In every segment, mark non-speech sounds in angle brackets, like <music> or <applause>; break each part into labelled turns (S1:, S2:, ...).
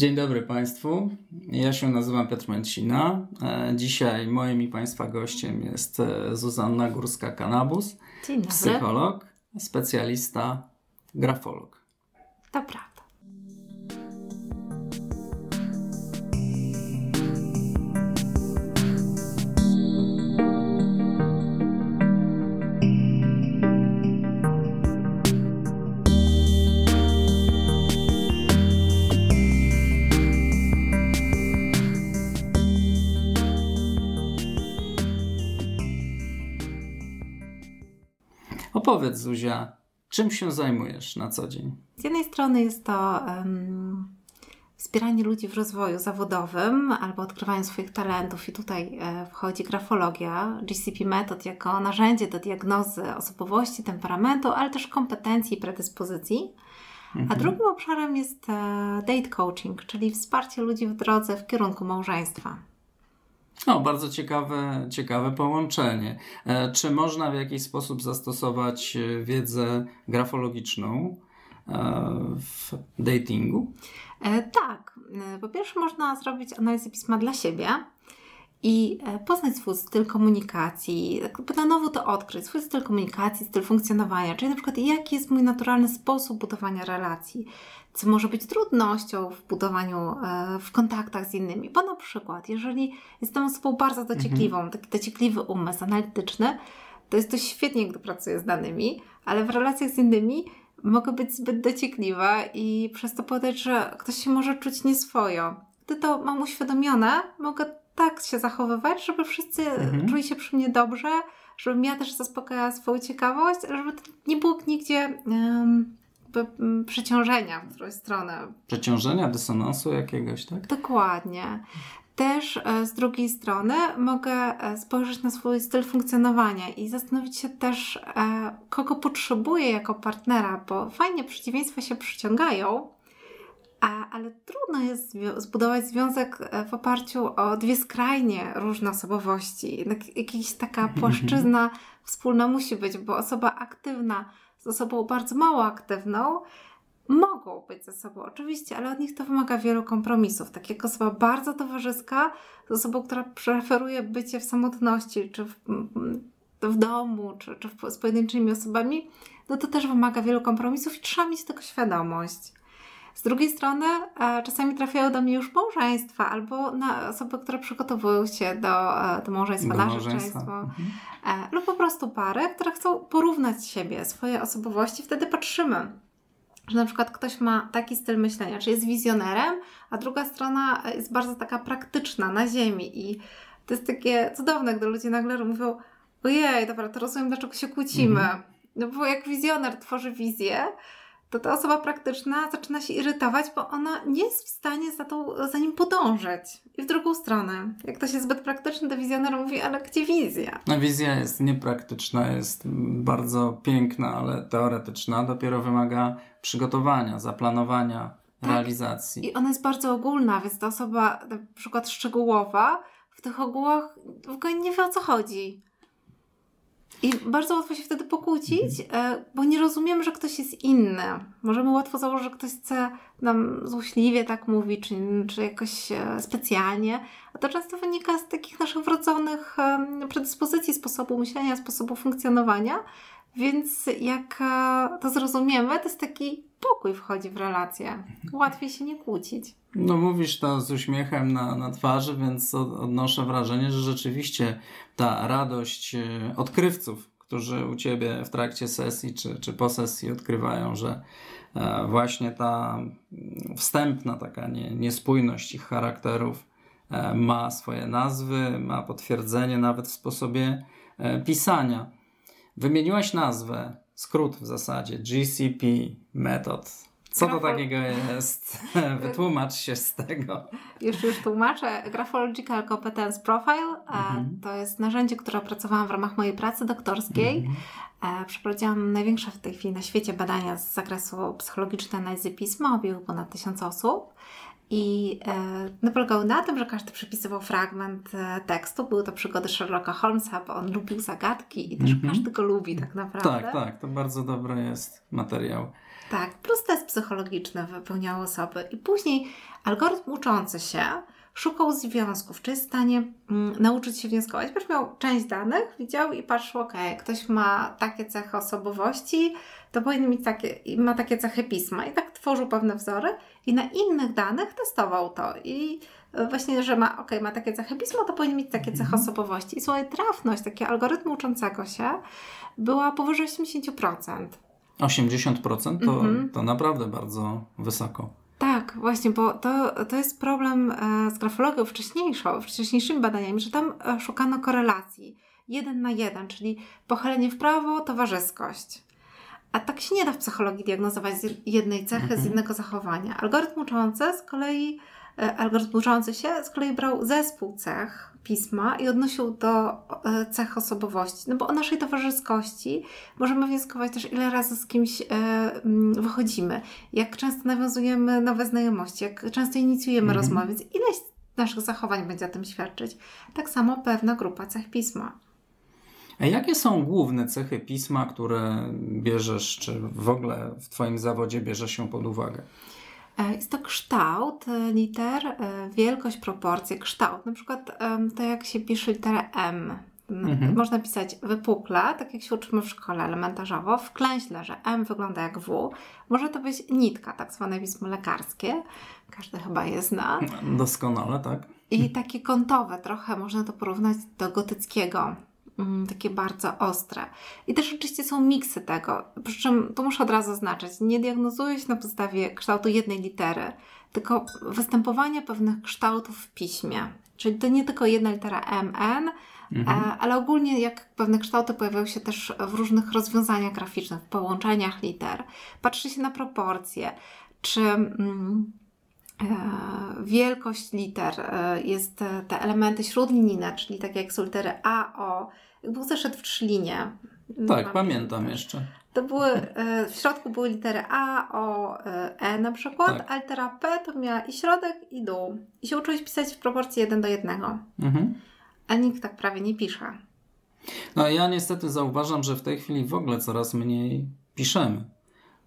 S1: Dzień dobry Państwu. Ja się nazywam Piotr Męcina. E, dzisiaj moim i Państwa gościem jest e, Zuzanna Górska-Kanabus, psycholog, specjalista, grafolog.
S2: Dobra.
S1: Opowiedz, Zuzia, czym się zajmujesz na co dzień?
S2: Z jednej strony jest to um, wspieranie ludzi w rozwoju zawodowym albo odkrywaniu swoich talentów, i tutaj e, wchodzi grafologia, GCP Method jako narzędzie do diagnozy osobowości, temperamentu, ale też kompetencji i predyspozycji. Mhm. A drugim obszarem jest e, date coaching, czyli wsparcie ludzi w drodze w kierunku małżeństwa.
S1: No, bardzo ciekawe, ciekawe połączenie. E, czy można w jakiś sposób zastosować e, wiedzę grafologiczną e, w datingu?
S2: tak. Po pierwsze, można zrobić analizę pisma dla siebie i poznać swój styl komunikacji, tak na nowo to odkryć, swój styl komunikacji, styl funkcjonowania, czyli na przykład jaki jest mój naturalny sposób budowania relacji, co może być trudnością w budowaniu, e, w kontaktach z innymi. Bo na przykład, jeżeli jestem osobą bardzo dociekliwą, mhm. taki dociekliwy umysł analityczny, to jest to świetnie, gdy pracuję z danymi, ale w relacjach z innymi mogę być zbyt dociekliwa i przez to podać, że ktoś się może czuć nieswojo. Gdy to mam uświadomione, mogę tak się zachowywać, żeby wszyscy mhm. czuli się przy mnie dobrze, żebym ja też zaspokajała swoją ciekawość, żeby nie było nigdzie um, przeciążenia w którąś stronę.
S1: Przeciążenia, dysonansu jakiegoś, tak?
S2: Dokładnie. Też e, z drugiej strony mogę e, spojrzeć na swój styl funkcjonowania i zastanowić się też, e, kogo potrzebuję jako partnera, bo fajnie przeciwieństwa się przyciągają, a, ale trudno jest zbudować związek w oparciu o dwie skrajnie różne osobowości. Jednak jakaś taka płaszczyzna wspólna musi być, bo osoba aktywna z osobą bardzo mało aktywną, mogą być ze sobą oczywiście, ale od nich to wymaga wielu kompromisów. Tak jak osoba bardzo towarzyska z osobą, która preferuje bycie w samotności, czy w, w domu, czy, czy z pojedynczymi osobami, no to też wymaga wielu kompromisów i trzeba mieć tego świadomość. Z drugiej strony e, czasami trafiają do mnie już małżeństwa albo na osoby, które przygotowują się do, e, do małżeństwa, do narzeczeństwo mhm. e, lub po prostu pary, które chcą porównać siebie, swoje osobowości. Wtedy patrzymy, że na przykład ktoś ma taki styl myślenia, czy jest wizjonerem, a druga strona jest bardzo taka praktyczna, na ziemi i to jest takie cudowne, gdy ludzie nagle mówią ojej, dobra, to rozumiem, dlaczego się kłócimy. Mhm. No bo jak wizjoner tworzy wizję, to ta osoba praktyczna zaczyna się irytować, bo ona nie jest w stanie za, tą, za nim podążyć. I w drugą stronę. Jak ktoś jest zbyt praktyczny, to wizjoner mówi, ale gdzie wizja?
S1: No wizja jest niepraktyczna, jest bardzo piękna, ale teoretyczna. Dopiero wymaga przygotowania, zaplanowania, tak. realizacji.
S2: I ona jest bardzo ogólna, więc ta osoba, na przykład szczegółowa, w tych ogółach w ogóle nie wie o co chodzi. I bardzo łatwo się wtedy pokłócić, mhm. e, bo nie rozumiemy, że ktoś jest inny. Możemy łatwo założyć, że ktoś chce nam złośliwie tak mówić, czy, czy jakoś e, specjalnie, a to często wynika z takich naszych wrodzonych predyspozycji, sposobu myślenia, sposobu funkcjonowania. Więc jak e, to zrozumiemy, to jest taki pokój wchodzi w relację. Łatwiej się nie kłócić.
S1: No mówisz to z uśmiechem na, na twarzy, więc odnoszę wrażenie, że rzeczywiście ta radość e, odkrywców, którzy u Ciebie w trakcie sesji czy, czy po sesji odkrywają, że e, właśnie ta wstępna taka nie, niespójność ich charakterów ma swoje nazwy, ma potwierdzenie nawet w sposobie pisania. Wymieniłaś nazwę, skrót w zasadzie, GCP Method. Co to takiego jest? <laughs> Wytłumacz się z tego.
S2: Już, już tłumaczę. Graphological Competence Profile mhm. to jest narzędzie, które opracowałam w ramach mojej pracy doktorskiej. Mhm. Przeprowadziłam największe w tej chwili na świecie badania z zakresu psychologicznej analizy pisma, objęły ponad tysiąc osób. I e, polegały na tym, że każdy przepisywał fragment e, tekstu. Były to przygody Sherlocka Holmesa, bo on lubił zagadki i też mm -hmm. każdy go lubi tak naprawdę.
S1: Tak, tak, to bardzo dobry jest materiał.
S2: Tak, plus test psychologiczny wypełniały osoby. I później algorytm uczący się szukał związków, czy jest w stanie mm, nauczyć się wnioskować. Ponieważ miał część danych, widział i patrzył, ok, ktoś ma takie cechy osobowości, to powinien mieć takie, ma takie cechy pisma. I tak tworzył pewne wzory i na innych danych testował to. I e, właśnie, że ma, ok, ma takie cechy pisma, to powinien mieć takie cechy mhm. osobowości. I słuchaj, trafność takiego algorytmu uczącego się była powyżej 80%.
S1: 80% to, mhm. to naprawdę bardzo wysoko.
S2: Tak, właśnie, bo to, to jest problem e, z grafologią wcześniejszą, wcześniejszymi badaniami, że tam e, szukano korelacji jeden na jeden, czyli pochylenie w prawo, towarzyskość. A tak się nie da w psychologii diagnozować z jednej cechy, mhm. z jednego zachowania. Algorytm uczący z kolei, e, algorytm uczący się z kolei brał zespół cech pisma i odnosił do e, cech osobowości. No bo o naszej towarzyskości możemy wnioskować też, ile razy z kimś e, wychodzimy, jak często nawiązujemy nowe znajomości, jak często inicjujemy mhm. rozmowy, więc ileś naszych zachowań będzie o tym świadczyć. Tak samo pewna grupa cech pisma.
S1: Jakie są główne cechy pisma, które bierzesz, czy w ogóle w Twoim zawodzie bierze się pod uwagę?
S2: E, jest to kształt e, liter, e, wielkość, proporcje, kształt. Na przykład to jak się pisze literę M. Mhm. Można pisać wypukle, tak jak się uczymy w szkole elementarzowo, wklęśle, że M wygląda jak W. Może to być nitka, tak zwane pismo lekarskie. Każdy chyba je zna.
S1: Doskonale, tak.
S2: I takie kątowe, trochę można to porównać do gotyckiego takie bardzo ostre. I też oczywiście są miksy tego, przy czym to muszę od razu zaznaczyć, nie diagnozuje się na podstawie kształtu jednej litery, tylko występowania pewnych kształtów w piśmie. Czyli to nie tylko jedna litera MN, mhm. E, ale ogólnie jak pewne kształty pojawiają się też w różnych rozwiązaniach graficznych, w połączeniach liter. Patrzy się na proporcje, czy mm, E, wielkość liter, e, jest te elementy śródlinijne, czyli tak jak są litery A, O, był zeszyt w trzy linie.
S1: Tak, pamiętam jeszcze.
S2: To były, e, w środku były litery A, O, E na przykład, tak. a litera P to miała i środek, i dół. I się uczyłeś pisać w proporcji 1 do 1. Mhm. A nikt tak prawie nie pisze.
S1: No ja niestety zauważam, że w tej chwili w ogóle coraz mniej piszemy,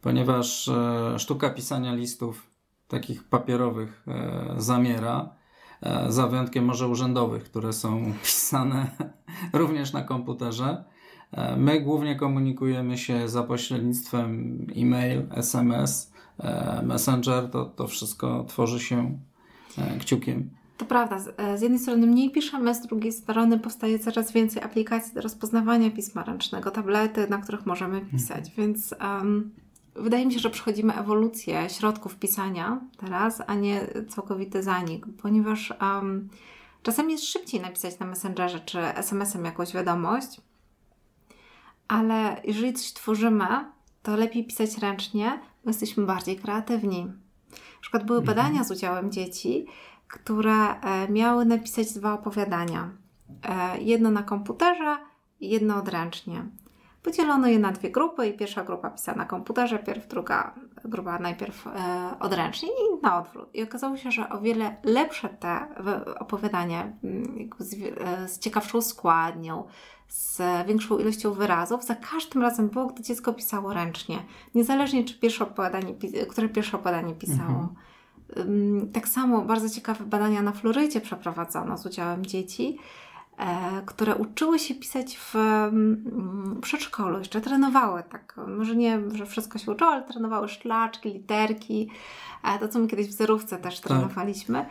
S1: ponieważ sztuka pisania listów takich papierowych e, zamiera, e, za wyjątkiem może urzędowych, które są pisane <laughs> również na komputerze. E, my głównie komunikujemy się za pośrednictwem e-mail, SMS, Messenger, to, to wszystko tworzy się kciukiem.
S2: To prawda, z, jednej strony mniej piszemy, z drugiej strony powstaje coraz więcej aplikacji do rozpoznawania pisma ręcznego, tablety, na których możemy pisać, mhm. więc um, wydaje mi się, że przechodzimy ewolucję środków pisania teraz, a nie całkowity zanik, ponieważ um, czasami jest szybciej napisać na Messengerze czy SMS-em jakąś wiadomość, ale jeżeli coś tworzymy, to lepiej pisać ręcznie, bo jesteśmy bardziej kreatywni. Na przykład były mhm. badania z udziałem dzieci, które e, miały napisać dwa opowiadania. E, jedno na komputerze i jedno odręcznie. Podzielono je na dwie grupy i pierwsza grupa pisała na komputerze, pierw druga grupa najpierw e, odręcznie i na odwrót. I okazało się, że o wiele lepsze te opowiadania mm, z, e, z ciekawszą składnią, z większą ilością wyrazów, za każdym razem było, gdy dziecko pisało ręcznie. Niezależnie, czy pierwsze opowiadanie, które pierwsze opowiadanie pisało. Mhm. Tak samo bardzo ciekawe badania na Florydzie przeprowadzono z udziałem dzieci które uczyły się pisać w mm, przedszkolu, jeszcze trenowały tak, może nie, że wszystko się uczyło, ale trenowały szlaczki, literki, e, to co my kiedyś w zerówce też tak. trenowaliśmy.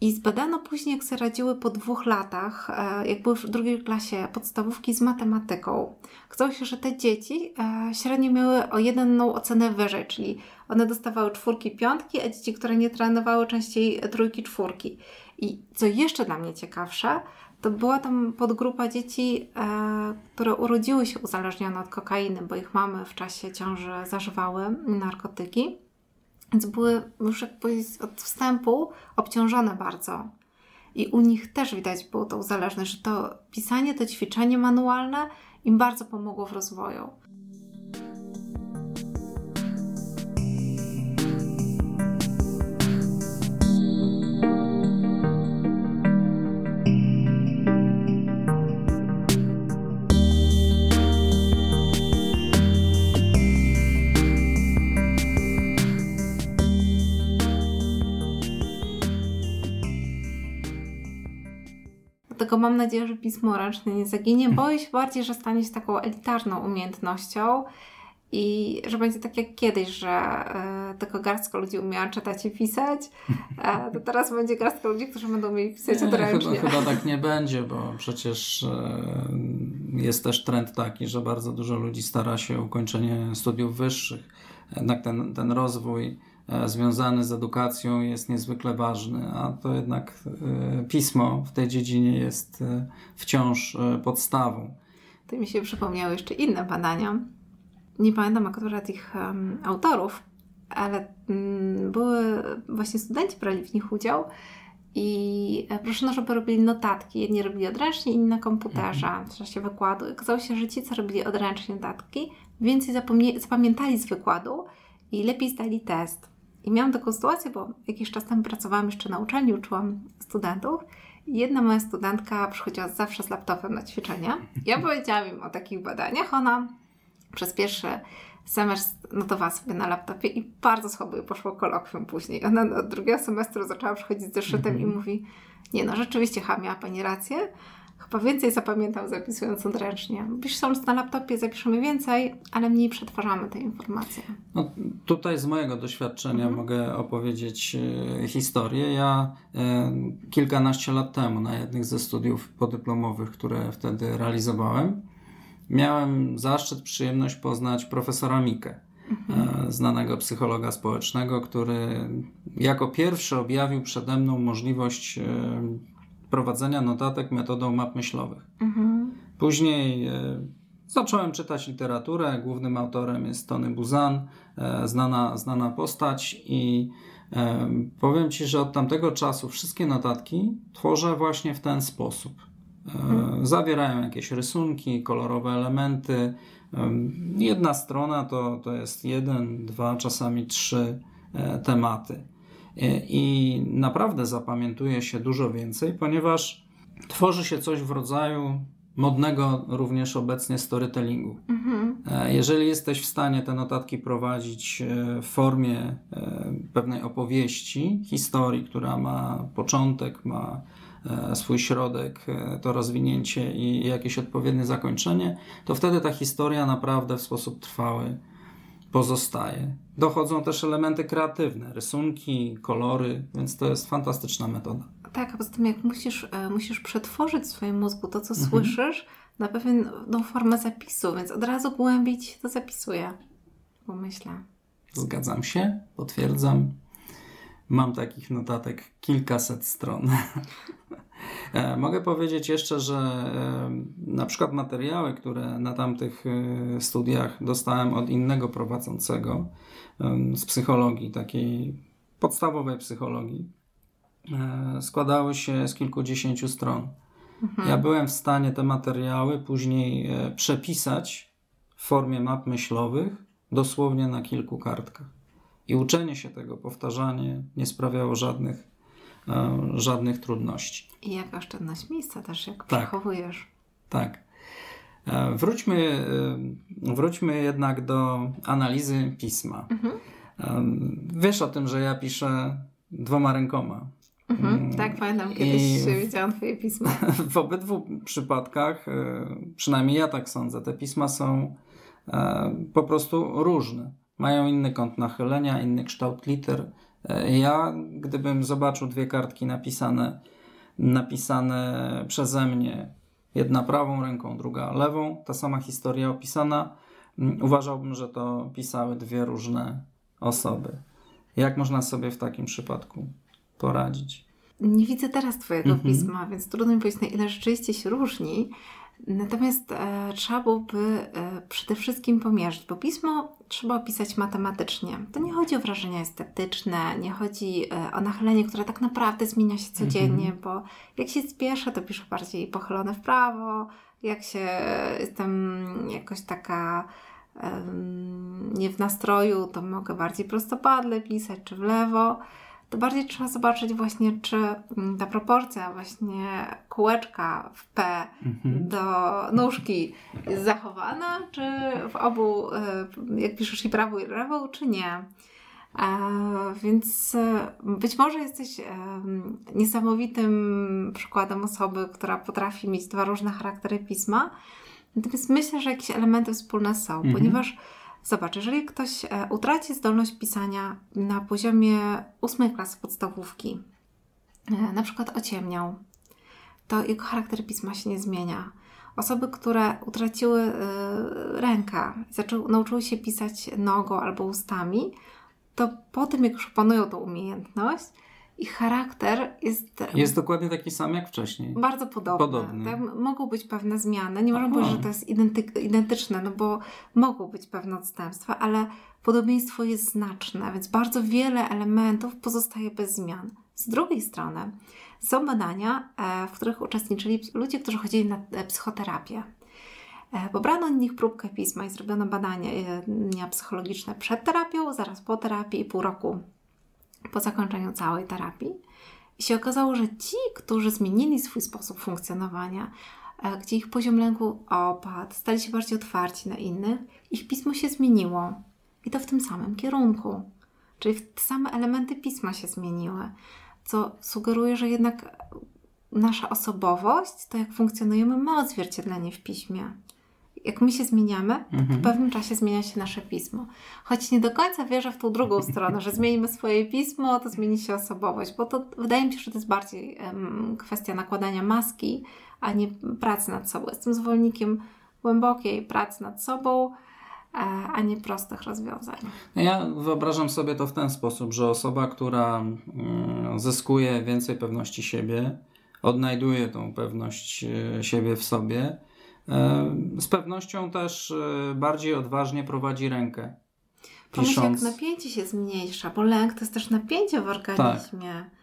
S2: I zbadano później, jak sobie radziły po dwóch latach, e, jak były w drugiej klasie podstawówki z matematyką. Okazało się, że te dzieci średnio miały o jedną ocenę wyżej, czyli one dostawały czwórki, piątki, a dzieci, które nie trenowały, częściej trójki, czwórki. I co jeszcze dla mnie ciekawsze, to była tam podgrupa dzieci, e, które urodziły się uzależnione od kokainy, bo ich mamy w czasie ciąży zażywały narkotyki. Więc były już jakby od wstępu obciążone bardzo. I u nich też widać było to uzależnione, że to pisanie, to ćwiczenie manualne im bardzo pomogło w rozwoju. Dlatego mam nadzieję, że pismo ręczne nie zaginie. Boję się bardziej, że stanie się taką elitarną umiejętnością i że będzie tak jak kiedyś, że y, tylko garstka ludzi umiała czytać i pisać, a <laughs> to teraz będzie garstka ludzi, którzy będą umieli pisać
S1: nie,
S2: odręcznie.
S1: Chyba, chyba tak nie <laughs> będzie, bo przecież y, jest też trend taki, że bardzo dużo ludzi stara się o ukończenie studiów wyższych. Jednak ten, ten rozwój związany z edukacją jest niezwykle ważny, a to jednak pismo w tej dziedzinie jest wciąż podstawą.
S2: To mi się przypomniały jeszcze inne badania, nie pamiętam akurat ich um, autorów, ale um, były właśnie studenci brali w nich udział i e, proszono, żeby robili notatki. Jedni robili odręcznie, inni na komputerze mhm. w czasie wykładu. Okazało się, że ci, co robili odręcznie notatki, więcej zapamiętali z wykładu i lepiej zdali test. I miałam taką sytuację, bo jakiś czas temu pracowałam jeszcze na uczelni, uczyłam studentów. I jedna moja studentka przychodziła zawsze z laptopem na ćwiczenia. Ja <laughs> powiedziałam im o takich badaniach. Ona przez pierwszy semestr notowała sobie na laptopie i bardzo słabo poszło kolokwium później. Ona od drugiego semestru zaczęła przychodzić z zeszytem mm -hmm. i mhm. mówi, nie no, rzeczywiście ha, miała Pani rację, chyba więcej zapamiętał zapisując odręcznie. Pisząc na laptopie zapiszemy więcej, ale mniej przetwarzamy te informacje.
S1: No, tutaj z mojego doświadczenia mhm. mogę opowiedzieć e, historię. Ja e, kilkanaście lat temu na jednych ze studiów podyplomowych, które wtedy realizowałem, miałem zaszczyt, przyjemność poznać profesora Mikę, mhm. E, znanego psychologa społecznego, który jako pierwszy objawił przede mną możliwość e, prowadzenia notatek metodą map myślowych. Mhm. Później e, zacząłem czytać literaturę. Głównym autorem jest Tony Buzan, znana, znana postać i powiem Ci, że od tamtego czasu wszystkie notatki tworzę właśnie w ten sposób. E, zawierają jakieś rysunki, kolorowe elementy. Jedna strona to, to jest jeden, dwa, czasami trzy e, tematy. E, I naprawdę zapamiętuje się dużo więcej, ponieważ tworzy się coś w rodzaju modnego również obecnie storytellingu. Mhm. Jeżeli jesteś w stanie te notatki prowadzić w formie pewnej opowieści, historii, która ma początek, ma E, swój środek, e, to rozwinięcie i jakieś odpowiednie zakończenie, to wtedy ta historia naprawdę w sposób trwały pozostaje. Dochodzą też elementy kreatywne, rysunki, kolory, więc to jest fantastyczna metoda.
S2: Tak, a poza tym jak musisz, e, musisz przetworzyć w swoim mózgu to, co mhm. słyszysz, na pewną formę zapisu, więc od razu głębić to zapisuję, bo myślę.
S1: Zgadzam się, potwierdzam. Mam takich notatek kilkaset stron. <laughs> E, mogę powiedzieć jeszcze, że e, na przykład materiały, które na tamtych e, studiach dostałem od innego prowadzącego z psychologii, takiej podstawowej psychologii, składały się z kilkudziesięciu stron. Mhm. Ja byłem w stanie te materiały później przepisać w formie map myślowych dosłownie na kilku kartkach. I uczenie się tego, powtarzanie nie sprawiało żadnych, żadnych trudności.
S2: I jak oszczędność miejsca też, jak tak. przechowujesz.
S1: Tak. E, wróćmy, e, wróćmy jednak do analizy pisma. Mhm. Wiesz o tym, że ja piszę dwoma rękoma.
S2: Mhm, mm, tak, pamiętam, kiedyś I widziałam Twoje pisma. <laughs>
S1: W obydwu przypadkach, przynajmniej ja tak sądzę, te pisma są po prostu różne mają inny kąt nachylenia, inny kształt liter. E, ja, gdybym zobaczył dwie kartki napisane, napisane przeze mnie, jedna prawą ręką, druga lewą, ta sama historia opisana, mm, uważałbym, że to pisały dwie różne osoby. Jak można sobie w takim przypadku poradzić?
S2: Nie widzę teraz Twojego mhm. pisma, więc trudno mi powiedzieć, na ile rzeczywiście się różni. Natomiast e, trzeba byłoby e, przede wszystkim pomierzyć, bo pismo trzeba opisać matematycznie. To nie chodzi o wrażenia estetyczne, nie chodzi e, o nachylenie, które tak naprawdę zmienia się codziennie, mm-hmm. bo jak się spieszę, to piszę bardziej pochylone w prawo, jak się e, jestem jakoś taka nie w nastroju, to mogę bardziej prostopadle pisać, czy w lewo to bardziej trzeba zobaczyć właśnie, czy mm, ta proporcja właśnie kółeczka w P mhm. do nóżki jest zachowana, czy w obu, e, jak piszesz i prawą i lewą, czy nie. Więc być może jesteś niesamowitym przykładem osoby, która potrafi mieć dwa różne charaktery pisma. Natomiast myślę, że jakieś elementy wspólne są, mhm. ponieważ Zobacz, jeżeli ktoś e, utraci zdolność pisania na poziomie ósmej klasy podstawówki, e, na przykład ociemniał, to jego charakter pisma się nie zmienia. Osoby, które utraciły e, rękę, zaczęły, nauczyły się pisać nogą albo ustami, to po tym, jak już opanują tą umiejętność, ich charakter jest.
S1: Jest dokładnie taki sam jak wcześniej.
S2: Bardzo podobny. podobny. Tak? Mogą być pewne zmiany. Nie możemy powiedzieć, że to jest identy- identyczne, no bo mogą być pewne odstępstwa, ale podobieństwo jest znaczne, więc bardzo wiele elementów pozostaje bez zmian. Z drugiej strony są badania, e, w których uczestniczyli ludzie, którzy chodzili na e, psychoterapię. E, pobrano od nich próbkę pisma i zrobiono badania psychologiczne przed terapią, zaraz po terapii i pół roku po zakończeniu całej terapii. I się okazało, że ci, którzy zmienili swój sposób funkcjonowania, e, gdzie ich poziom lęku opadł, stali się bardziej otwarci na innych, ich pismo się zmieniło. I to w tym samym kierunku. Czyli te same elementy pisma się zmieniły, co sugeruje, że jednak nasza osobowość, to jak funkcjonujemy, ma odzwierciedlenie w piśmie jak my się zmieniamy, mhm. w pewnym czasie zmienia się nasze pismo. Choć nie do końca wierzę w tą drugą <laughs> stronę, że zmienimy swoje pismo, to zmieni się osobowość, bo to wydaje mi się, że to jest bardziej um, kwestia nakładania maski, a nie pracy nad sobą. Jestem zwolennikiem głębokiej pracy nad sobą, e, a nie prostych rozwiązań.
S1: Ja wyobrażam sobie to w ten sposób, że osoba, która mm, zyskuje więcej pewności siebie, odnajduje tą pewność e, siebie w sobie, z pewnością też e, bardziej odważnie prowadzi rękę.
S2: Pomyśl, jak napięcie się zmniejsza, bo lęk to jest też napięcie w organizmie. Tak.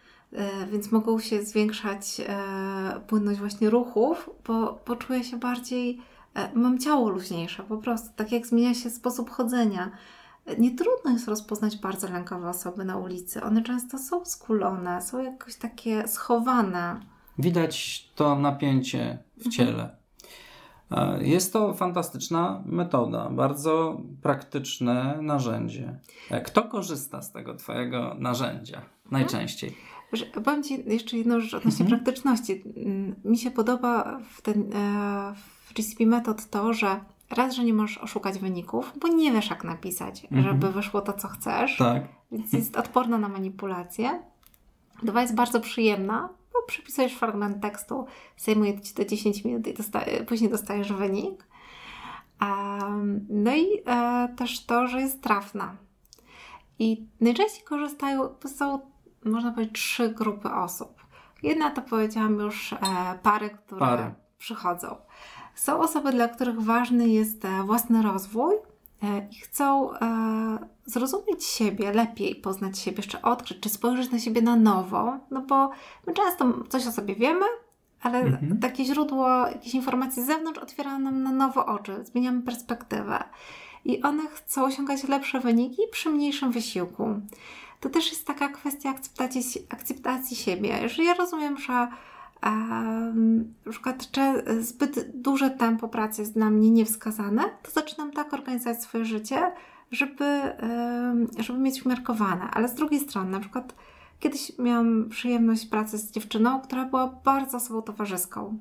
S2: Więc mogą się zwiększać e, płynność właśnie ruchów, bo poczuję się bardziej, mam ciało luźniejsze po prostu, tak jak zmienia się sposób chodzenia. Nie trudno jest rozpoznać bardzo lękowe osoby na ulicy. One często są skulone, są jakoś takie schowane.
S1: Widać to napięcie w ciele. Jest to fantastyczna metoda, bardzo praktyczne narzędzie. E, kto korzysta z tego Twojego narzędzia najczęściej?
S2: Powiem Ci jeszcze jedną rzecz odnośnie mhm. praktyczności. Mm, mi się podoba w, ten, e, w GCP Method to, że raz, że nie możesz oszukać wyników, bo nie wiesz jak napisać, mhm. żeby wyszło to, co chcesz.
S1: Tak.
S2: Więc jest odporna na manipulację. Dwa jest bardzo przyjemna, przepisujesz fragment tekstu, zajmuje Ci to 10 minut i później dostajesz wynik. Um, no i e, też to, że jest trafna. I najczęściej korzystają, to są, można powiedzieć, trzy grupy osób. Jedna to powiedziałam już e, pary, które pary. przychodzą. Są osoby, dla których ważny jest e, własny rozwój, E, i chcą e, zrozumieć siebie lepiej, poznać siebie, jeszcze odkryć, czy spojrzeć na siebie na nowo, no bo my często coś o sobie wiemy, ale mhm. takie źródło jakiejś informacji z zewnątrz otwiera nam na nowo oczy, zmieniamy perspektywę. I one chcą osiągać lepsze wyniki przy mniejszym wysiłku. To też jest taka kwestia akceptacji, akceptacji siebie. Jeżeli ja rozumiem, że na przykład zbyt duże tempo pracy jest dla mnie niewskazane, to zaczynam tak organizować swoje życie, żeby, żeby mieć umiarkowane. Ale z drugiej strony, na przykład kiedyś miałam przyjemność pracy z dziewczyną, która była bardzo osobą towarzyską.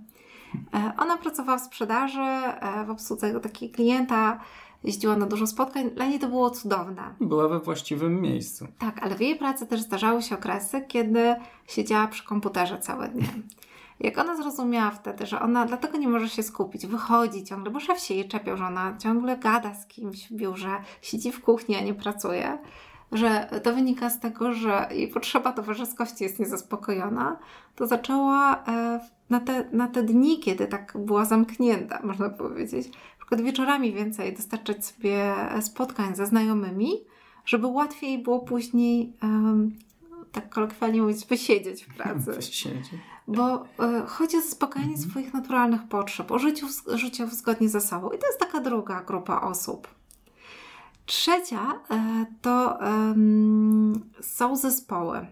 S2: E, ona pracowała w sprzedaży, e, w obsłudze takiego klienta, jeździła na dużo spotkań, dla niej to było cudowne.
S1: Była we właściwym miejscu.
S2: Tak, ale w jej pracy też zdarzały się okresy, kiedy siedziała przy komputerze całe dnie. Jak ona zrozumiała wtedy, że ona dlatego nie może się skupić, wychodzi ciągle, bo szef się jej czepiał, że ona ciągle gada z kimś w biurze, siedzi w kuchni, a nie pracuje, że to wynika z tego, że jej potrzeba towarzyskości jest niezaspokojona, to zaczęła e, na te, na te dni, kiedy tak była zamknięta, można powiedzieć, na przykład wieczorami więcej dostarczać sobie spotkań ze znajomymi, żeby łatwiej było później, tak kolokwialnie mówić, wysiedzieć w pracy. <laughs>
S1: Wysiedzieć
S2: bo y, chodzi o zaspokojenie mhm. swoich naturalnych potrzeb, o życiu, życiu zgodnie ze sobą. I to jest taka druga grupa osób. Trzecia y, to y, są zespoły.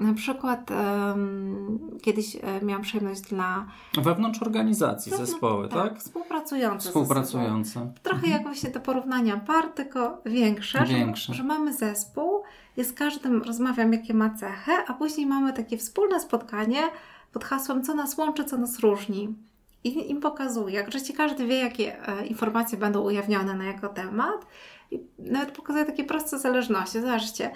S2: Na przykład um, kiedyś e, miałam przyjemność dla.
S1: Wewnątrz organizacji Wewnątrz, zespoły, tak? tak?
S2: Współpracujące.
S1: Współpracujące.
S2: Trochę mhm. jak właśnie do porównania par, tylko większe, większe. Że, że mamy zespół Ja z każdym rozmawiam, jakie ma cechy, a później mamy takie wspólne spotkanie pod hasłem, co nas łączy, co nas różni. I im pokazuję, jak wreszcie każdy wie, jakie e, informacje będą ujawnione na jego temat. I nawet pokazuję takie proste zależności. Zobaczcie,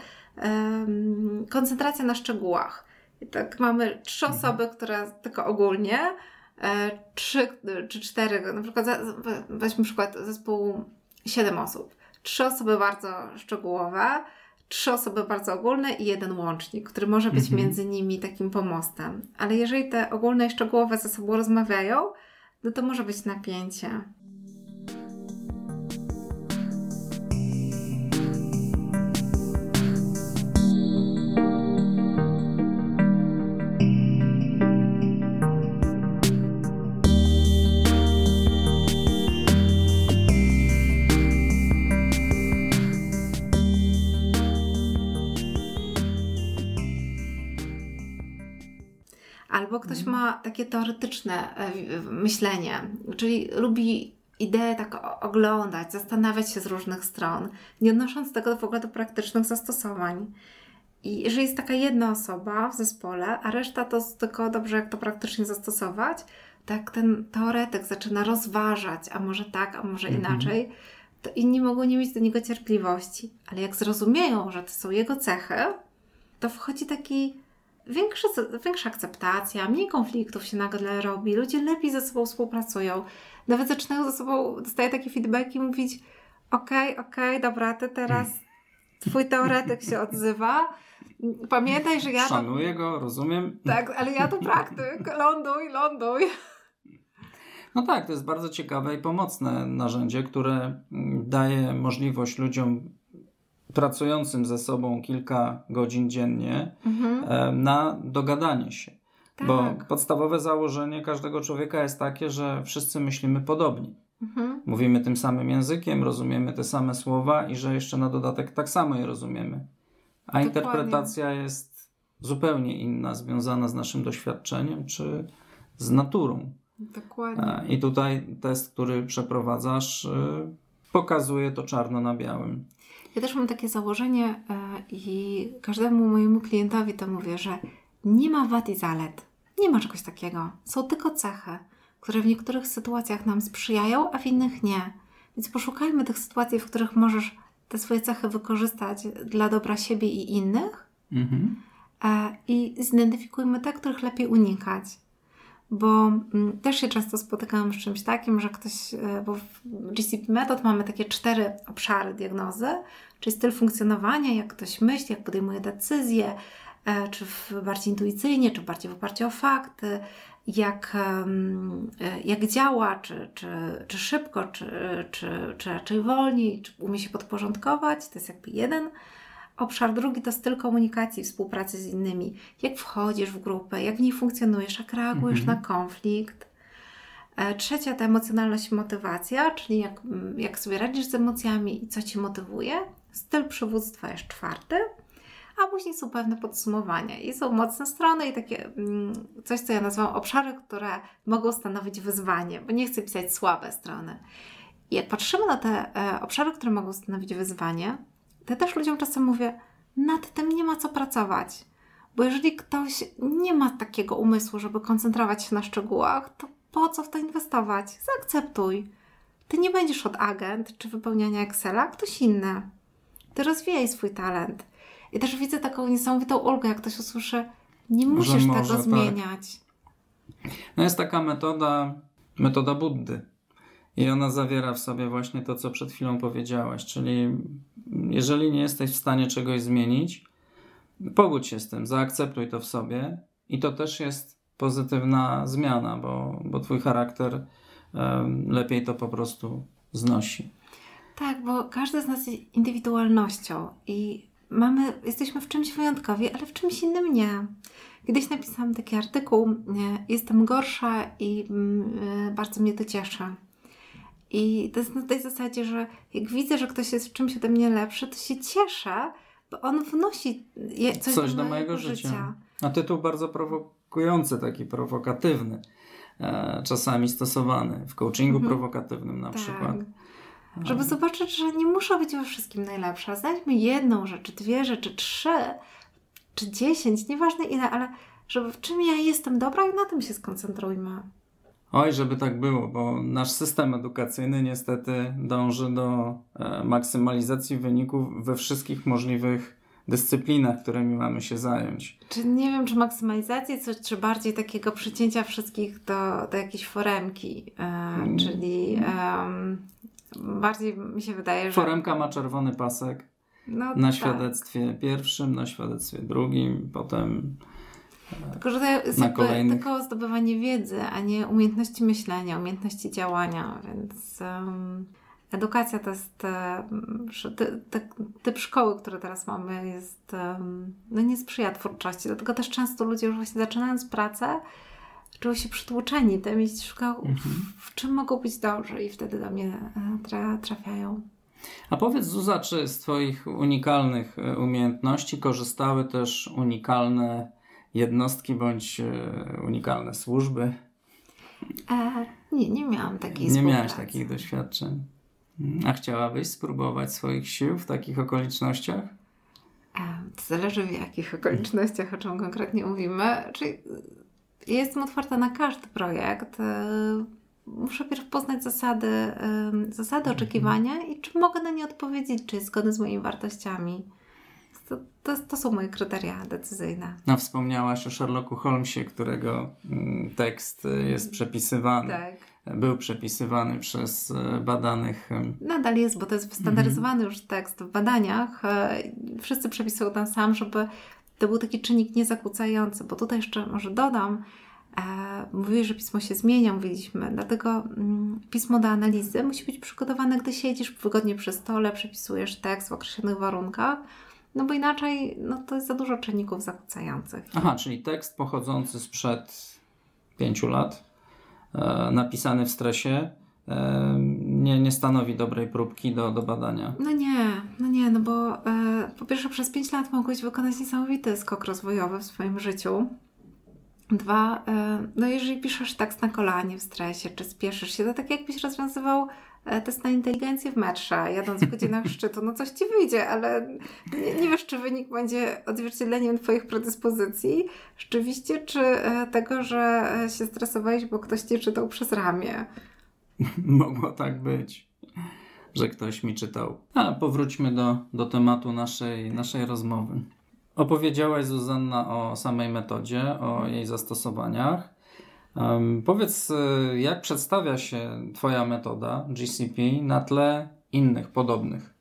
S2: koncentracja na szczegółach. I tak mamy trzy mhm. osoby, które tylko ogólnie, e, trzy czy cztery, na przykład weźmy przykład zespołu siedem osób. Trzy osoby bardzo szczegółowe, trzy osoby bardzo ogólne i jeden łącznik, który może być mhm. między nimi takim pomostem. Ale jeżeli te ogólne i szczegółowe ze sobą rozmawiają, no to może być napięcie. Albo ktoś mhm. ma takie teoretyczne e, myślenie, czyli lubi ideę tak oglądać, zastanawiać się z różnych stron, nie odnosząc tego w ogóle do praktycznych zastosowań. I jeżeli jest taka jedna osoba w zespole, a reszta to tylko dobrze, jak to praktycznie zastosować, tak ten teoretyk zaczyna rozważać, a może tak, a może mhm. inaczej, to inni mogą nie mieć do niego cierpliwości. Ale jak zrozumieją, że to są jego cechy, to wchodzi taki większa, większa akceptacja, mniej konfliktów się nagle robi, ludzie lepiej ze sobą współpracują. Nawet zaczynają ze sobą, dostaję takie feedbacki, mówić okej, okay, okej, okay, dobra, ty teraz, twój teoretyk się odzywa, pamiętaj, że ja...
S1: Szanuję to... go, rozumiem.
S2: Tak, ale ja to praktyk, ląduj, ląduj.
S1: No tak, to jest bardzo ciekawe i pomocne narzędzie, które daje możliwość ludziom pracującym ze sobą kilka godzin dziennie mhm. E, na dogadanie się. Tak. Bo podstawowe założenie każdego człowieka jest takie, że wszyscy myślimy podobnie. Mhm. Mówimy tym samym językiem, rozumiemy te same słowa i że jeszcze na dodatek tak samo je rozumiemy. A Dokładnie. interpretacja jest zupełnie inna, związana z naszym doświadczeniem czy z naturą.
S2: Dokładnie. E,
S1: I tutaj test, który przeprowadzasz, e, pokazuje to czarno na białym.
S2: Ja też mam takie założenie e, i każdemu mojemu klientowi to mówię, że nie ma wad i zalet. Nie ma czegoś takiego. Są tylko cechy, które w niektórych sytuacjach nam sprzyjają, a w innych nie. Więc poszukajmy tych sytuacji, w których możesz te swoje cechy wykorzystać dla dobra siebie i innych. Mhm. E, I zidentyfikujmy te, których lepiej unikać bo mm, też się często spotykałam z czymś takim, że ktoś, e, bo w GCP Method mamy takie cztery obszary diagnozy, czyli styl funkcjonowania, jak ktoś myśli, jak podejmuje decyzje, e, czy bardziej intuicyjnie, czy bardziej w oparciu o fakty, jak, e, jak działa, czy, czy, czy szybko, czy, czy, czy raczej wolniej, czy umie się podporządkować. To jest jakby jeden Obszar drugi to styl komunikacji, współpracy z innymi. Jak wchodzisz w grupę, jak w niej funkcjonujesz, jak reagujesz mhm. na konflikt. E, trzecia to emocjonalność i motywacja, czyli jak, jak sobie radzisz z emocjami i co Ci motywuje. Styl przywództwa jest czwarty, a później są pewne podsumowania i są mocne strony i takie mm, coś, co ja nazywam obszary, które mogą stanowić wyzwanie, bo nie chcę pisać słabe strony. I jak patrzymy na te e, obszary, które mogą stanowić wyzwanie, ja też ludziom czasem mówię, nad tym nie ma co pracować. Bo jeżeli ktoś nie ma takiego umysłu, żeby koncentrować się na szczegółach, to po co w to inwestować? Zaakceptuj. Ty nie będziesz od agent czy wypełniania Excela, ktoś inny. Ty rozwijaj swój talent. I też widzę taką niesamowitą ulgę, jak ktoś usłyszy, nie musisz może, tego tak. zmieniać.
S1: No jest taka metoda, metoda Buddy. I ona zawiera w sobie właśnie to, co przed chwilą powiedziałaś, czyli jeżeli nie jesteś w stanie czegoś zmienić, pogódź się z tym, zaakceptuj to w sobie i to też jest pozytywna zmiana, bo, bo twój charakter um, lepiej to po prostu znosi.
S2: Tak, bo każdy z nas jest indywidualnością i mamy, jesteśmy w czymś wyjątkowi, ale w czymś innym nie. Kiedyś napisałam taki artykuł, jestem gorsza i mm, bardzo mnie to cieszy. I to jest na tej zasadzie, że jak widzę, że ktoś jest w czymś ode mnie lepszy, to się cieszę, bo on wnosi coś, coś do, do mojego życia. życia.
S1: A tytuł bardzo prowokujący, taki prowokatywny, e, czasami stosowany w coachingu mhm. prowokatywnym na tak. przykład.
S2: Żeby zobaczyć, że nie muszę być we wszystkim najlepsza. Znajdźmy jedną rzecz, dwie rzeczy, trzy, czy dziesięć, nieważne ile, ale żeby w czym ja jestem dobra i na tym się skoncentrujmy.
S1: Oj, żeby tak było, bo nasz system edukacyjny niestety dąży do e, maksymalizacji wyników we wszystkich możliwych dyscyplinach, którymi mamy się zająć.
S2: Czy nie wiem, czy maksymalizacji, czy, czy bardziej takiego przycięcia wszystkich do, do jakiejś foremki, e, mm. czyli bardziej mi się wydaje, że...
S1: Foremka ma czerwony pasek no, na tak. świadectwie pierwszym, na świadectwie drugim, potem
S2: tylko, że to jest kolejnych... tylko zdobywanie wiedzy, a nie umiejętności myślenia, umiejętności działania, więc um, edukacja to jest um, typ szkoły, który teraz mamy, jest, no nie sprzyja twórczości. Dlatego też często ludzie już właśnie zaczynając pracę, czują się przytłoczeni tym i szukają, mhm. w, w czym mogą być dobrzy i wtedy do mnie e, tra, trafiają.
S1: A powiedz Zuza, czy z Twoich unikalnych e, umiejętności korzystały też unikalne jednostki bądź e, unikalne służby?
S2: E, nie, nie miałam takiej
S1: Nie miałaś takich doświadczeń. A chciałabyś spróbować swoich sił w takich okolicznościach?
S2: E, to zależy w jakich okolicznościach, o czym konkretnie mówimy. Czyli jestem otwarta na każdy projekt. E, muszę pierw poznać zasady, zasady oczekiwania i czy mogę na nie odpowiedzieć, czy jest zgodne z moimi wartościami. To, to, to, są moje kryteria decyzyjne.
S1: No, wspomniałaś o Sherlocku Holmesie, którego mm, tekst jest przepisywany. Tak. Był przepisywany przez e, badanych.
S2: Nadal jest, bo to jest wystandaryzowany mhm. już tekst w badaniach. Wszyscy przepisują ten sam, żeby to był taki czynnik niezakłócający, bo tutaj jeszcze może dodam, e, mówiłeś, że pismo się zmienia, mówiliśmy, dlatego mm, pismo do analizy musi być przygotowane, gdy siedzisz wygodnie przy stole, przepisujesz tekst w określonych warunkach, no bo inaczej no to jest za dużo czynników zakłócających.
S1: Aha, czyli tekst pochodzący sprzed pięciu lat, e, napisany w stresie, e, nie, nie stanowi dobrej próbki do, do badania.
S2: No nie, no nie, no bo e, po pierwsze przez pięć lat mogłeś wykonać niesamowity skok rozwojowy w swoim życiu. Dwa, e, no jeżeli piszesz tekst na kolanie w stresie, czy spieszysz się, to tak jakbyś rozwiązywał test na inteligencję w metrze, jadąc w godzinach <laughs> szczytu, no coś ci wyjdzie, ale nie, nie, wiesz, czy wynik będzie odzwierciedleniem Twoich predyspozycji rzeczywiście, czy e, tego, że e, się stresowałeś, bo ktoś Ci czytał przez ramię. <laughs>
S1: Mogło tak być, że ktoś mi czytał. A powróćmy do, do tematu naszej, naszej rozmowy. Opowiedziałaś, Zuzanna, o samej metodzie, o jej zastosowaniach. Um, powiedz, y, jak przedstawia się Twoja metoda GCP na tle innych podobnych?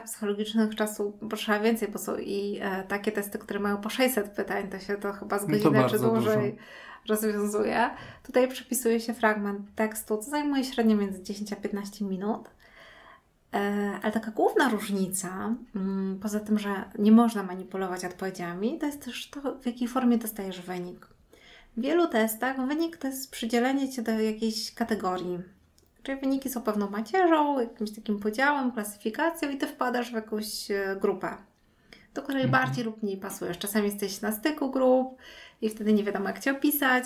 S2: Testach psychologicznych czasu potrzeba więcej, bo są i e, takie testy, które mają po 600 pytań, to się to chyba z godziny czy dłużej dużo. rozwiązuje. Tutaj przepisuje się fragment tekstu, co zajmuje średnio między 10 a 15 minut. E, ale taka główna różnica, mm, poza tym, że nie można manipulować odpowiedziami, to jest też to, w jakiej formie dostajesz wynik. W wielu testach wynik to jest przydzielenie Cię do jakiejś kategorii Czyli wyniki są pewną macierzą, jakimś takim podziałem, klasyfikacją i Ty wpadasz w jakąś e, grupę, do której mhm. bardziej lub mniej pasujesz. Czasami jesteś na styku grup i wtedy nie wiadomo jak Cię opisać,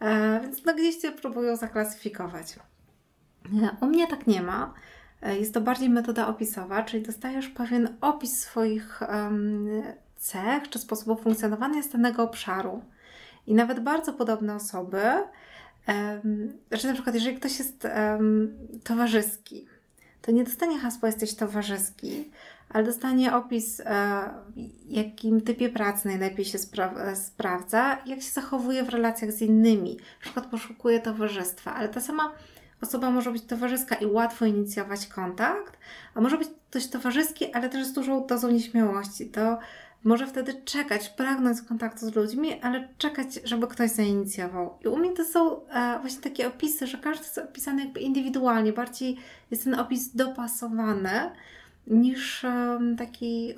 S2: e, więc no gdzieś Cię próbują zaklasyfikować. E, u mnie tak nie ma. Jest to bardziej metoda opisowa, czyli dostajesz pewien opis swoich um, cech czy sposobu funkcjonowania z danego obszaru. I nawet bardzo podobne osoby Um, znaczy na przykład, jeżeli ktoś jest towarzyski, to nie dostanie hasła jesteś towarzyski, ale dostanie opis, e, jakim typie pracy najlepiej się spra sprawdza, jak się zachowuje w relacjach z innymi. Na przykład poszukuje towarzystwa, ale ta sama osoba może być towarzyska i łatwo inicjować kontakt, a może być dość towarzyski, ale też z dużą dozą nieśmiałości. To może wtedy czekać, pragnąć kontaktu z ludźmi, ale czekać, żeby ktoś zainicjował. I u mnie to są e, właśnie takie opisy, że każdy jest opisany jakby indywidualnie, bardziej jest ten opis dopasowany niż taki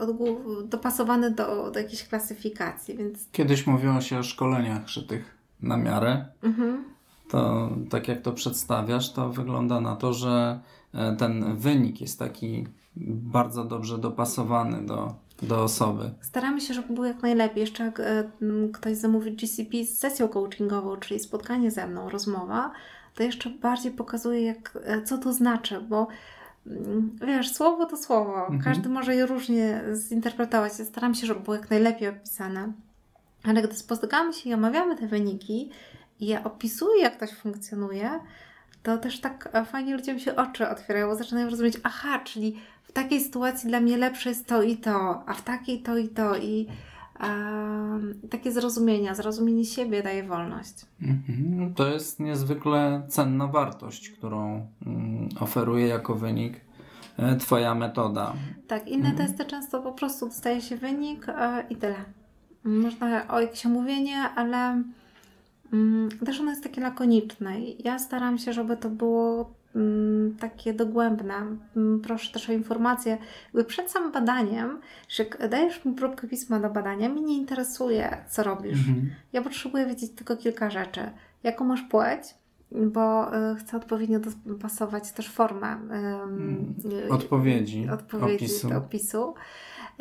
S2: dopasowany do, do jakiejś klasyfikacji. Więc...
S1: Kiedyś mówiło się o szkoleniach szytych na miarę. Mhm. To tak jak to przedstawiasz, to wygląda na to, że e, ten wynik jest taki bardzo dobrze dopasowany do, do osoby.
S2: Staramy się, żeby było jak najlepiej. Jeszcze jak e, ktoś zamówi GCP z sesją coachingową, czyli spotkanie ze mną, rozmowa, to jeszcze bardziej pokazuje, jak, e, co to znaczy, bo wiesz, słowo to słowo. Mhm. Każdy może je różnie zinterpretować. Staram się, żeby było jak najlepiej opisane. Ale gdy spotykamy się i omawiamy te wyniki i ja opisuję, jak ktoś funkcjonuje, to też tak e, fajnie ludziom się oczy otwierają, bo zaczynają rozumieć, aha, czyli takiej sytuacji dla mnie lepsze jest to i to, a w takiej to i to i e, takie zrozumienia, zrozumienie siebie daje wolność.
S1: Mhm. To jest niezwykle cenna wartość, którą mm, oferuje jako wynik e, Twoja metoda.
S2: Tak, inne mhm. testy często po prostu dostaje się wynik e, i tyle. Można o jakieś omówienie, ale mm, też ono jest takie lakoniczne. Ja staram się, żeby to było takie dogłębne. Mm, proszę też o informację, jakby przed samym badaniem, że dajesz mi próbkę pisma do badania, mnie nie interesuje, co robisz. Mhm. Ja potrzebuję wiedzieć tylko kilka rzeczy. Jaką masz płeć, bo y, chcę odpowiednio dopasować też formę
S1: y, odpowiedzi,
S2: odpowiedzi opisu. opisu.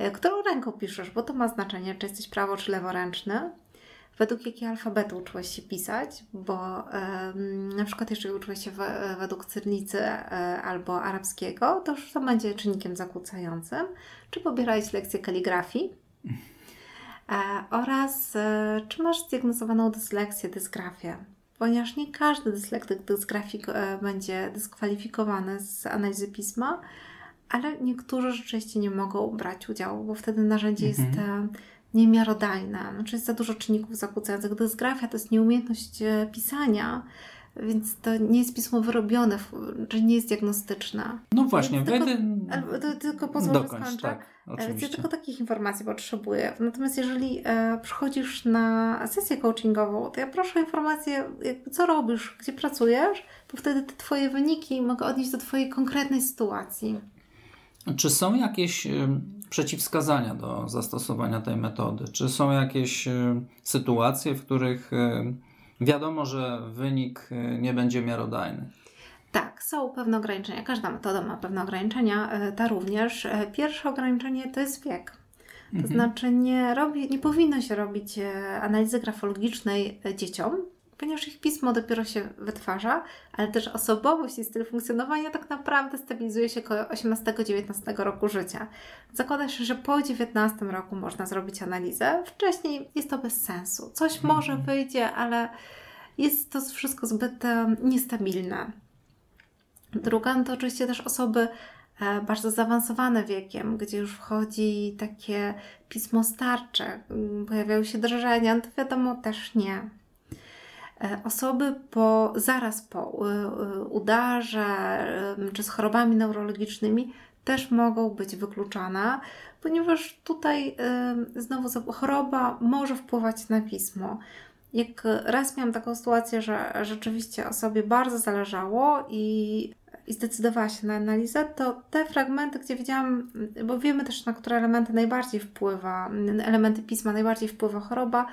S2: Y, którą ręką piszesz, bo to ma znaczenie, czy jesteś prawo czy leworęczny według jakiego alfabetu uczyłeś się pisać, bo na przykład jeżeli uczyłeś się według cyrlicy e, albo arabskiego, to już to będzie czynnikiem zakłócającym. Czy pobierałeś lekcję kaligrafii? E, oraz e, czy masz zdiagnozowaną dysleksję, dysgrafię? Ponieważ nie każdy dyslektyk, dysgrafik będzie dyskwalifikowany z analizy pisma, ale niektórzy rzeczywiście nie mogą brać udziału, bo wtedy narzędzie mhm. jest niemiarodajne. Znaczy jest za dużo czynników zakłócających. Dysgrafia to jest nieumiejętność e, pisania, więc to nie jest pismo wyrobione, czyli nie jest diagnostyczne.
S1: No właśnie,
S2: tylko, wejdę... tylko pozwól,
S1: Dokończ, że skończę. Tak,
S2: oczywiście. ja tylko takich informacji potrzebuję. Natomiast jeżeli e, przychodzisz na sesję coachingową, to ja proszę o informację, co robisz, gdzie pracujesz, bo wtedy te Twoje wyniki mogę odnieść do Twojej konkretnej sytuacji.
S1: Czy są jakieś przeciwwskazania do zastosowania tej metody? Czy są jakieś e, sytuacje, w których e, wiadomo, że wynik nie będzie miarodajny?
S2: Tak, są pewne ograniczenia. Każda metoda ma pewne ograniczenia, ta również. Pierwsze ograniczenie to jest wiek. To mhm. znaczy nie, robi, nie powinno się robić analizy grafologicznej dzieciom, ponieważ ich pismo dopiero się wytwarza, ale też osobowość i styl funkcjonowania tak naprawdę stabilizuje się około 18-19 roku życia. Zakłada się, że po 19 roku można zrobić analizę, wcześniej jest to bez sensu. Coś mhm. może wyjdzie, ale jest to wszystko zbyt e, niestabilne. Druga to oczywiście też osoby e, bardzo zaawansowane wiekiem, gdzie już wchodzi takie pismo starcze, pojawiają się drżenia, no to wiadomo też nie. E, osoby po, zaraz po e, e, udarze czy z chorobami neurologicznymi też mogą być wykluczane, ponieważ tutaj znowu choroba może wpływać na pismo. Jak raz miałam taką sytuację, że rzeczywiście osobie bardzo zależało i, i zdecydowała się na analizę, to te fragmenty, gdzie widziałam, bo wiemy też, na które elementy najbardziej wpływa, elementy pisma najbardziej wpływa choroba,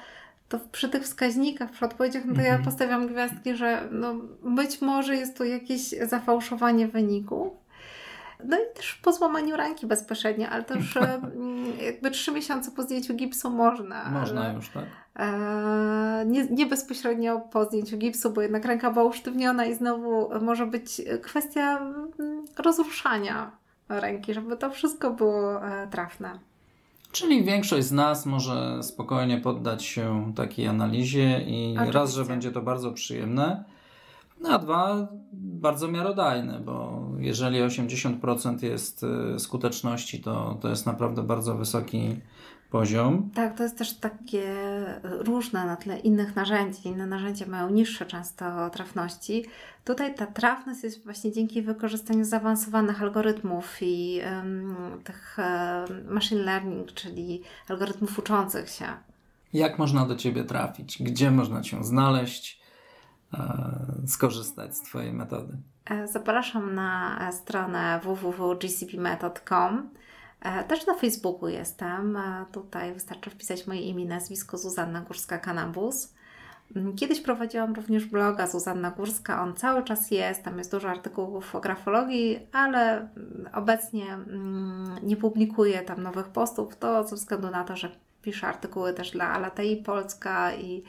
S2: to przy tych wskaźnikach, przy odpowiedziach, no to ja mhm. postawiam gwiazdki, że no być może jest tu jakieś zafałszowanie wyniku. No i też po złamaniu ręki bezpośrednio, ale to już mm, <laughs> jakby trzy miesiące po zdjęciu gipsu można.
S1: Można już, tak?
S2: E, nie, nie bezpośrednio po zdjęciu gipsu, bo jednak ręka była usztywniona i znowu może być kwestia mm, rozruszania ręki, żeby to wszystko było e, trafne.
S1: Czyli większość z nas może spokojnie poddać się takiej analizie i Oczywiście. raz, że będzie to bardzo przyjemne, no a dwa, bardzo miarodajne, bo jeżeli 80% jest y, skuteczności, to, to jest naprawdę bardzo wysoki poziom.
S2: Tak, to jest też takie różne na tle innych narzędzi. Inne narzędzia mają niższe często trafności. Tutaj ta trafność jest właśnie dzięki wykorzystaniu zaawansowanych algorytmów i um, tych um, machine learning, czyli algorytmów uczących się.
S1: Jak można do Ciebie trafić? Gdzie można Cię znaleźć? E, skorzystać z Twojej metody?
S2: E, zapraszam na stronę www.gcpmethod.com. E, też na Facebooku jestem. E, tutaj wystarczy wpisać moje imię i nazwisko Zuzanna Górska-Kanabus. Mm, kiedyś prowadziłam również bloga Zuzanna Górska, on cały czas jest, tam jest dużo artykułów o grafologii, ale mm, obecnie mm, nie publikuję tam nowych postów, to ze względu na to, że piszę artykuły też dla Alatei Polska i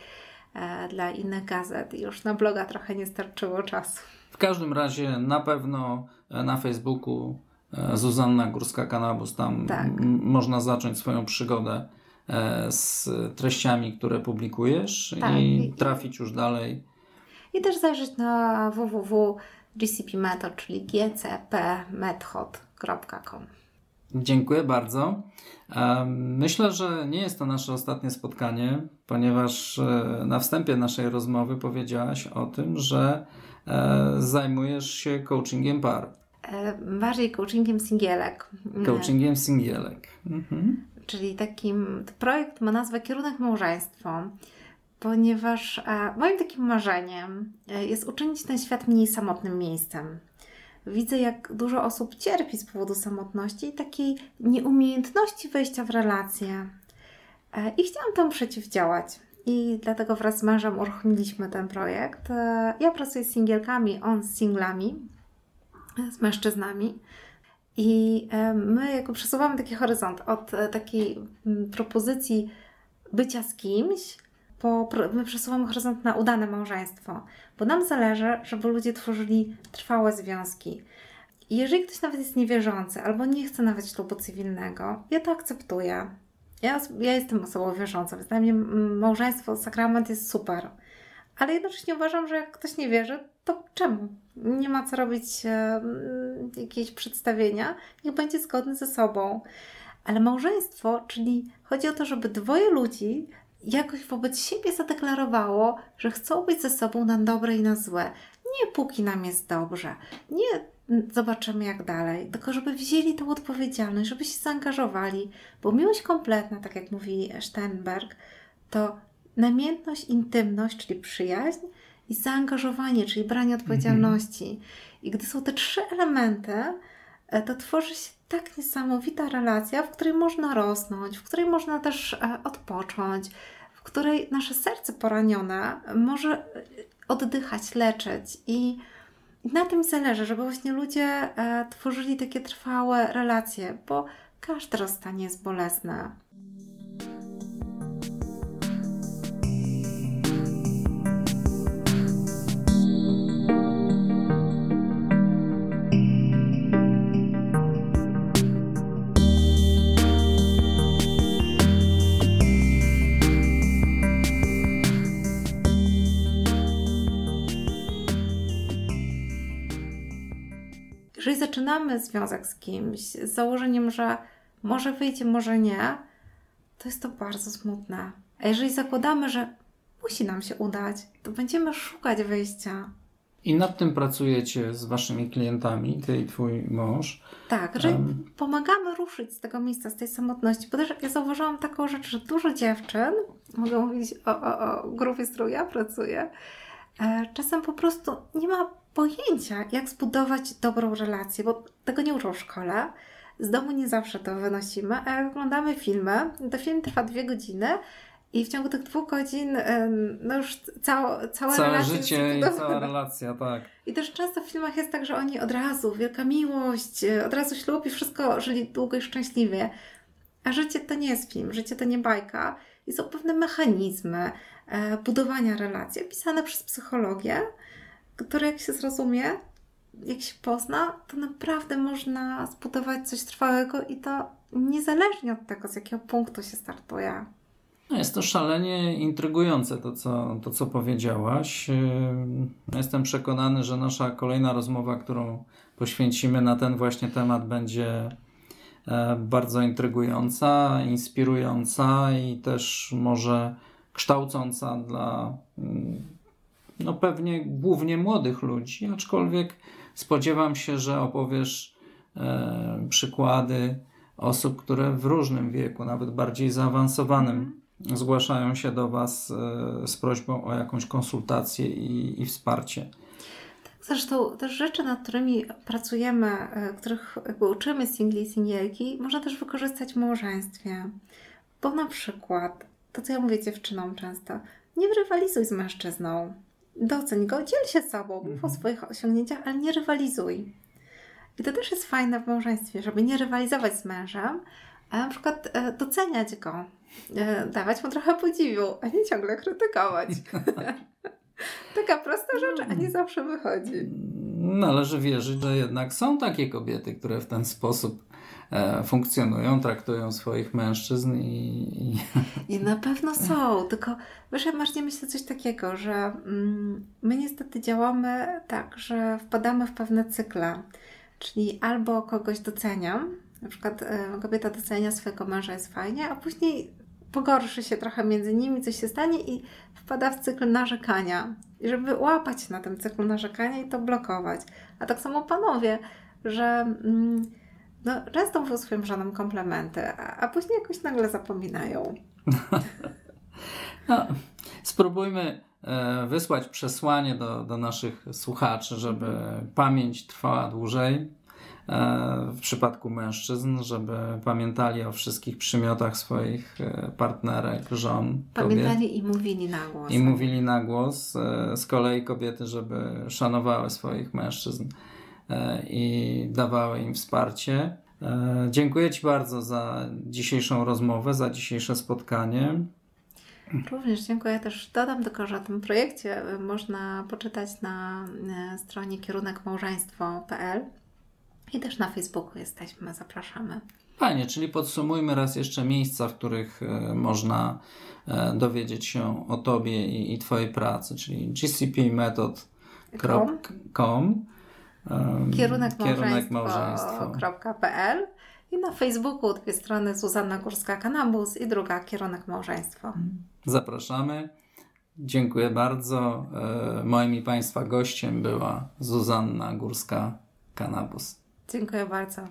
S2: e, dla innych gazet i już na bloga trochę nie starczyło czasu.
S1: W każdym razie na pewno na Facebooku Zuzanna Górska-Kanabus, tam tak. można zacząć swoją przygodę E, z treściami, które publikujesz tak. i trafić już dalej.
S2: I też zajrzeć na www.gcpmethod, czyli gcpmethod.com.
S1: Dziękuję bardzo. E, myślę, że nie jest to nasze ostatnie spotkanie, ponieważ e, na wstępie naszej rozmowy powiedziałaś o tym, że zajmujesz się coachingiem par.
S2: Bardziej coachingiem singielek.
S1: Coachingiem singielek. Mhm
S2: czyli takim projekt ma nazwę Kierunek Małżeństwo, ponieważ e, moim takim marzeniem e, jest uczynić ten świat mniej samotnym miejscem. Widzę, jak dużo osób cierpi z powodu samotności i takiej nieumiejętności wejścia w relacje. E, I chciałam temu przeciwdziałać. I dlatego wraz z mężem uruchomiliśmy ten projekt. Ja pracuję z singielkami, on z singlami, z mężczyznami. I e, my jako przesuwamy taki horyzont od e, takiej propozycji bycia z kimś, po, my przesuwamy horyzont na udane małżeństwo, bo nam zależy, żeby ludzie tworzyli trwałe związki. I jeżeli ktoś nawet jest niewierzący albo nie chce nawet ślubu cywilnego, ja to akceptuję. Ja, ja jestem osobą wierzącą, więc dla mnie małżeństwo, sakrament jest super. Ale jednocześnie uważam, że jak ktoś nie wierzy, to czemu? Nie ma co robić e, przedstawienia, niech będzie zgodny ze sobą. Ale małżeństwo, czyli chodzi o to, żeby dwoje ludzi jakoś wobec siebie zadeklarowało, że chcą być ze sobą na dobre i na złe. Nie póki nam jest dobrze, nie zobaczymy jak dalej, tylko żeby wzięli tą odpowiedzialność, żeby się zaangażowali, bo miłość kompletna, tak jak mówi Steinberg, to namiętność, intymność, czyli przyjaźń i zaangażowanie, czyli branie odpowiedzialności. Mhm. I gdy są te trzy elementy, e, to tworzy się tak niesamowita relacja, w której można rosnąć, w której można też e, odpocząć, w której nasze serce poranione może e, oddychać, leczyć i na tym zależy, żeby właśnie ludzie tworzyli takie trwałe relacje, bo każde rozstanie jest bolesne. Zaczynamy związek z kimś z założeniem, że może wyjdzie, może nie, to jest to bardzo smutne. A jeżeli zakładamy, że musi nam się udać, to będziemy szukać wyjścia.
S1: I nad tym pracujecie z waszymi klientami, ty i twój mąż.
S2: Tak, że um. pomagamy ruszyć z tego miejsca, z tej samotności. Bo też ja zauważyłam taką rzecz, że dużo dziewczyn, mogę mówić o, o, o grupie, z którą ja pracuję, e, czasem po prostu nie ma pojęcia, jak zbudować dobrą relację, bo tego nie uczą w szkole. Z domu nie zawsze to wynosimy, a jak oglądamy filmy, to film trwa dwie godziny i w ciągu tych dwóch godzin no już cała, cała
S1: Całe
S2: relacja
S1: życie i cała relacja, tak.
S2: I też często w filmach jest tak, że oni od razu, wielka miłość, od razu ślub i wszystko żyli długo i szczęśliwie. A życie to nie jest film, życie to nie bajka. I są pewne mechanizmy e, budowania relacji opisane przez psychologię, które jak się zrozumie, jak się pozna, to naprawdę można zbudować coś trwałego i to niezależnie od tego, z jakiego punktu się startuje.
S1: No jest to szalenie intrygujące to co, to, co powiedziałaś. Yy, jestem przekonany, że nasza kolejna rozmowa, którą poświęcimy na ten właśnie temat, będzie e, bardzo intrygująca, inspirująca i też może kształcąca dla mm, no pewnie głównie młodych ludzi, aczkolwiek spodziewam się, że opowiesz e, przykłady osób, które w różnym wieku, nawet bardziej zaawansowanym, mhm. zgłaszają się do Was e, z prośbą o jakąś konsultację i, i wsparcie.
S2: Zresztą też rzeczy, nad którymi pracujemy, e, których jakby uczymy singli i singielki, można też wykorzystać w małżeństwie. Bo na przykład, to co ja mówię dziewczynom często, nie rywalizuj z mężczyzną. Doceń go, dziel się sobą, mów o
S1: Mhm.
S2: swoich osiągnięciach, ale nie rywalizuj. I to też jest fajne w małżeństwie, żeby nie rywalizować z mężem, a na przykład e, doceniać go, e, dawać mu trochę podziwu, a nie ciągle krytykować. <laughs> Taka prosta rzecz, a nie zawsze wychodzi.
S1: Należy wierzyć, że jednak są takie kobiety, które w ten sposób funkcjonują, traktują swoich mężczyzn i, i <laughs>
S2: I na pewno są, tylko wiesz, ja masz nie myślę coś takiego, że mm, my niestety działamy tak, że wpadamy w pewne cykle, czyli albo kogoś doceniam, na przykład e, kobieta docenia swojego męża, jest fajnie, a później pogorszy się trochę między nimi, coś się stanie i wpada w cykl narzekania. I żeby łapać na tym cyklu narzekania i to blokować. A tak samo panowie, że mm, no, często mówią swoim żonom komplementy, a, a później jakoś nagle zapominają. <laughs>
S1: No, spróbujmy e, wysłać przesłanie do, do naszych słuchaczy, żeby pamięć trwała dłużej. E, w przypadku mężczyzn, żeby pamiętali o wszystkich przymiotach swoich e, partnerek, żon, kobiet.
S2: Pamiętali i mówili na głos.
S1: I mówili na głos. Z kolei kobiety, żeby szanowały swoich mężczyzn i dawały im wsparcie. E, Dziękuję Ci bardzo za dzisiejszą rozmowę, za dzisiejsze spotkanie.
S2: Również dziękuję. Też dodam tylko, że o tym projekcie y, można poczytać na stronie kierunkmałżeństwo.pl i też na Facebooku jesteśmy. Zapraszamy.
S1: Fajnie, czyli podsumujmy raz jeszcze miejsca, w których e, można e, dowiedzieć się o Tobie i, i Twojej pracy, czyli gcpmethod.com em, Kierunek
S2: małżeństwo.pl i na Facebooku dwie strony Zuzanna Górska Kanabus i druga Kierunek Małżeństwo.
S1: Zapraszamy. Dziękuję bardzo. E, Moim i Państwa gościem była Zuzanna Górska-Kanabus.
S2: Dziękuję bardzo.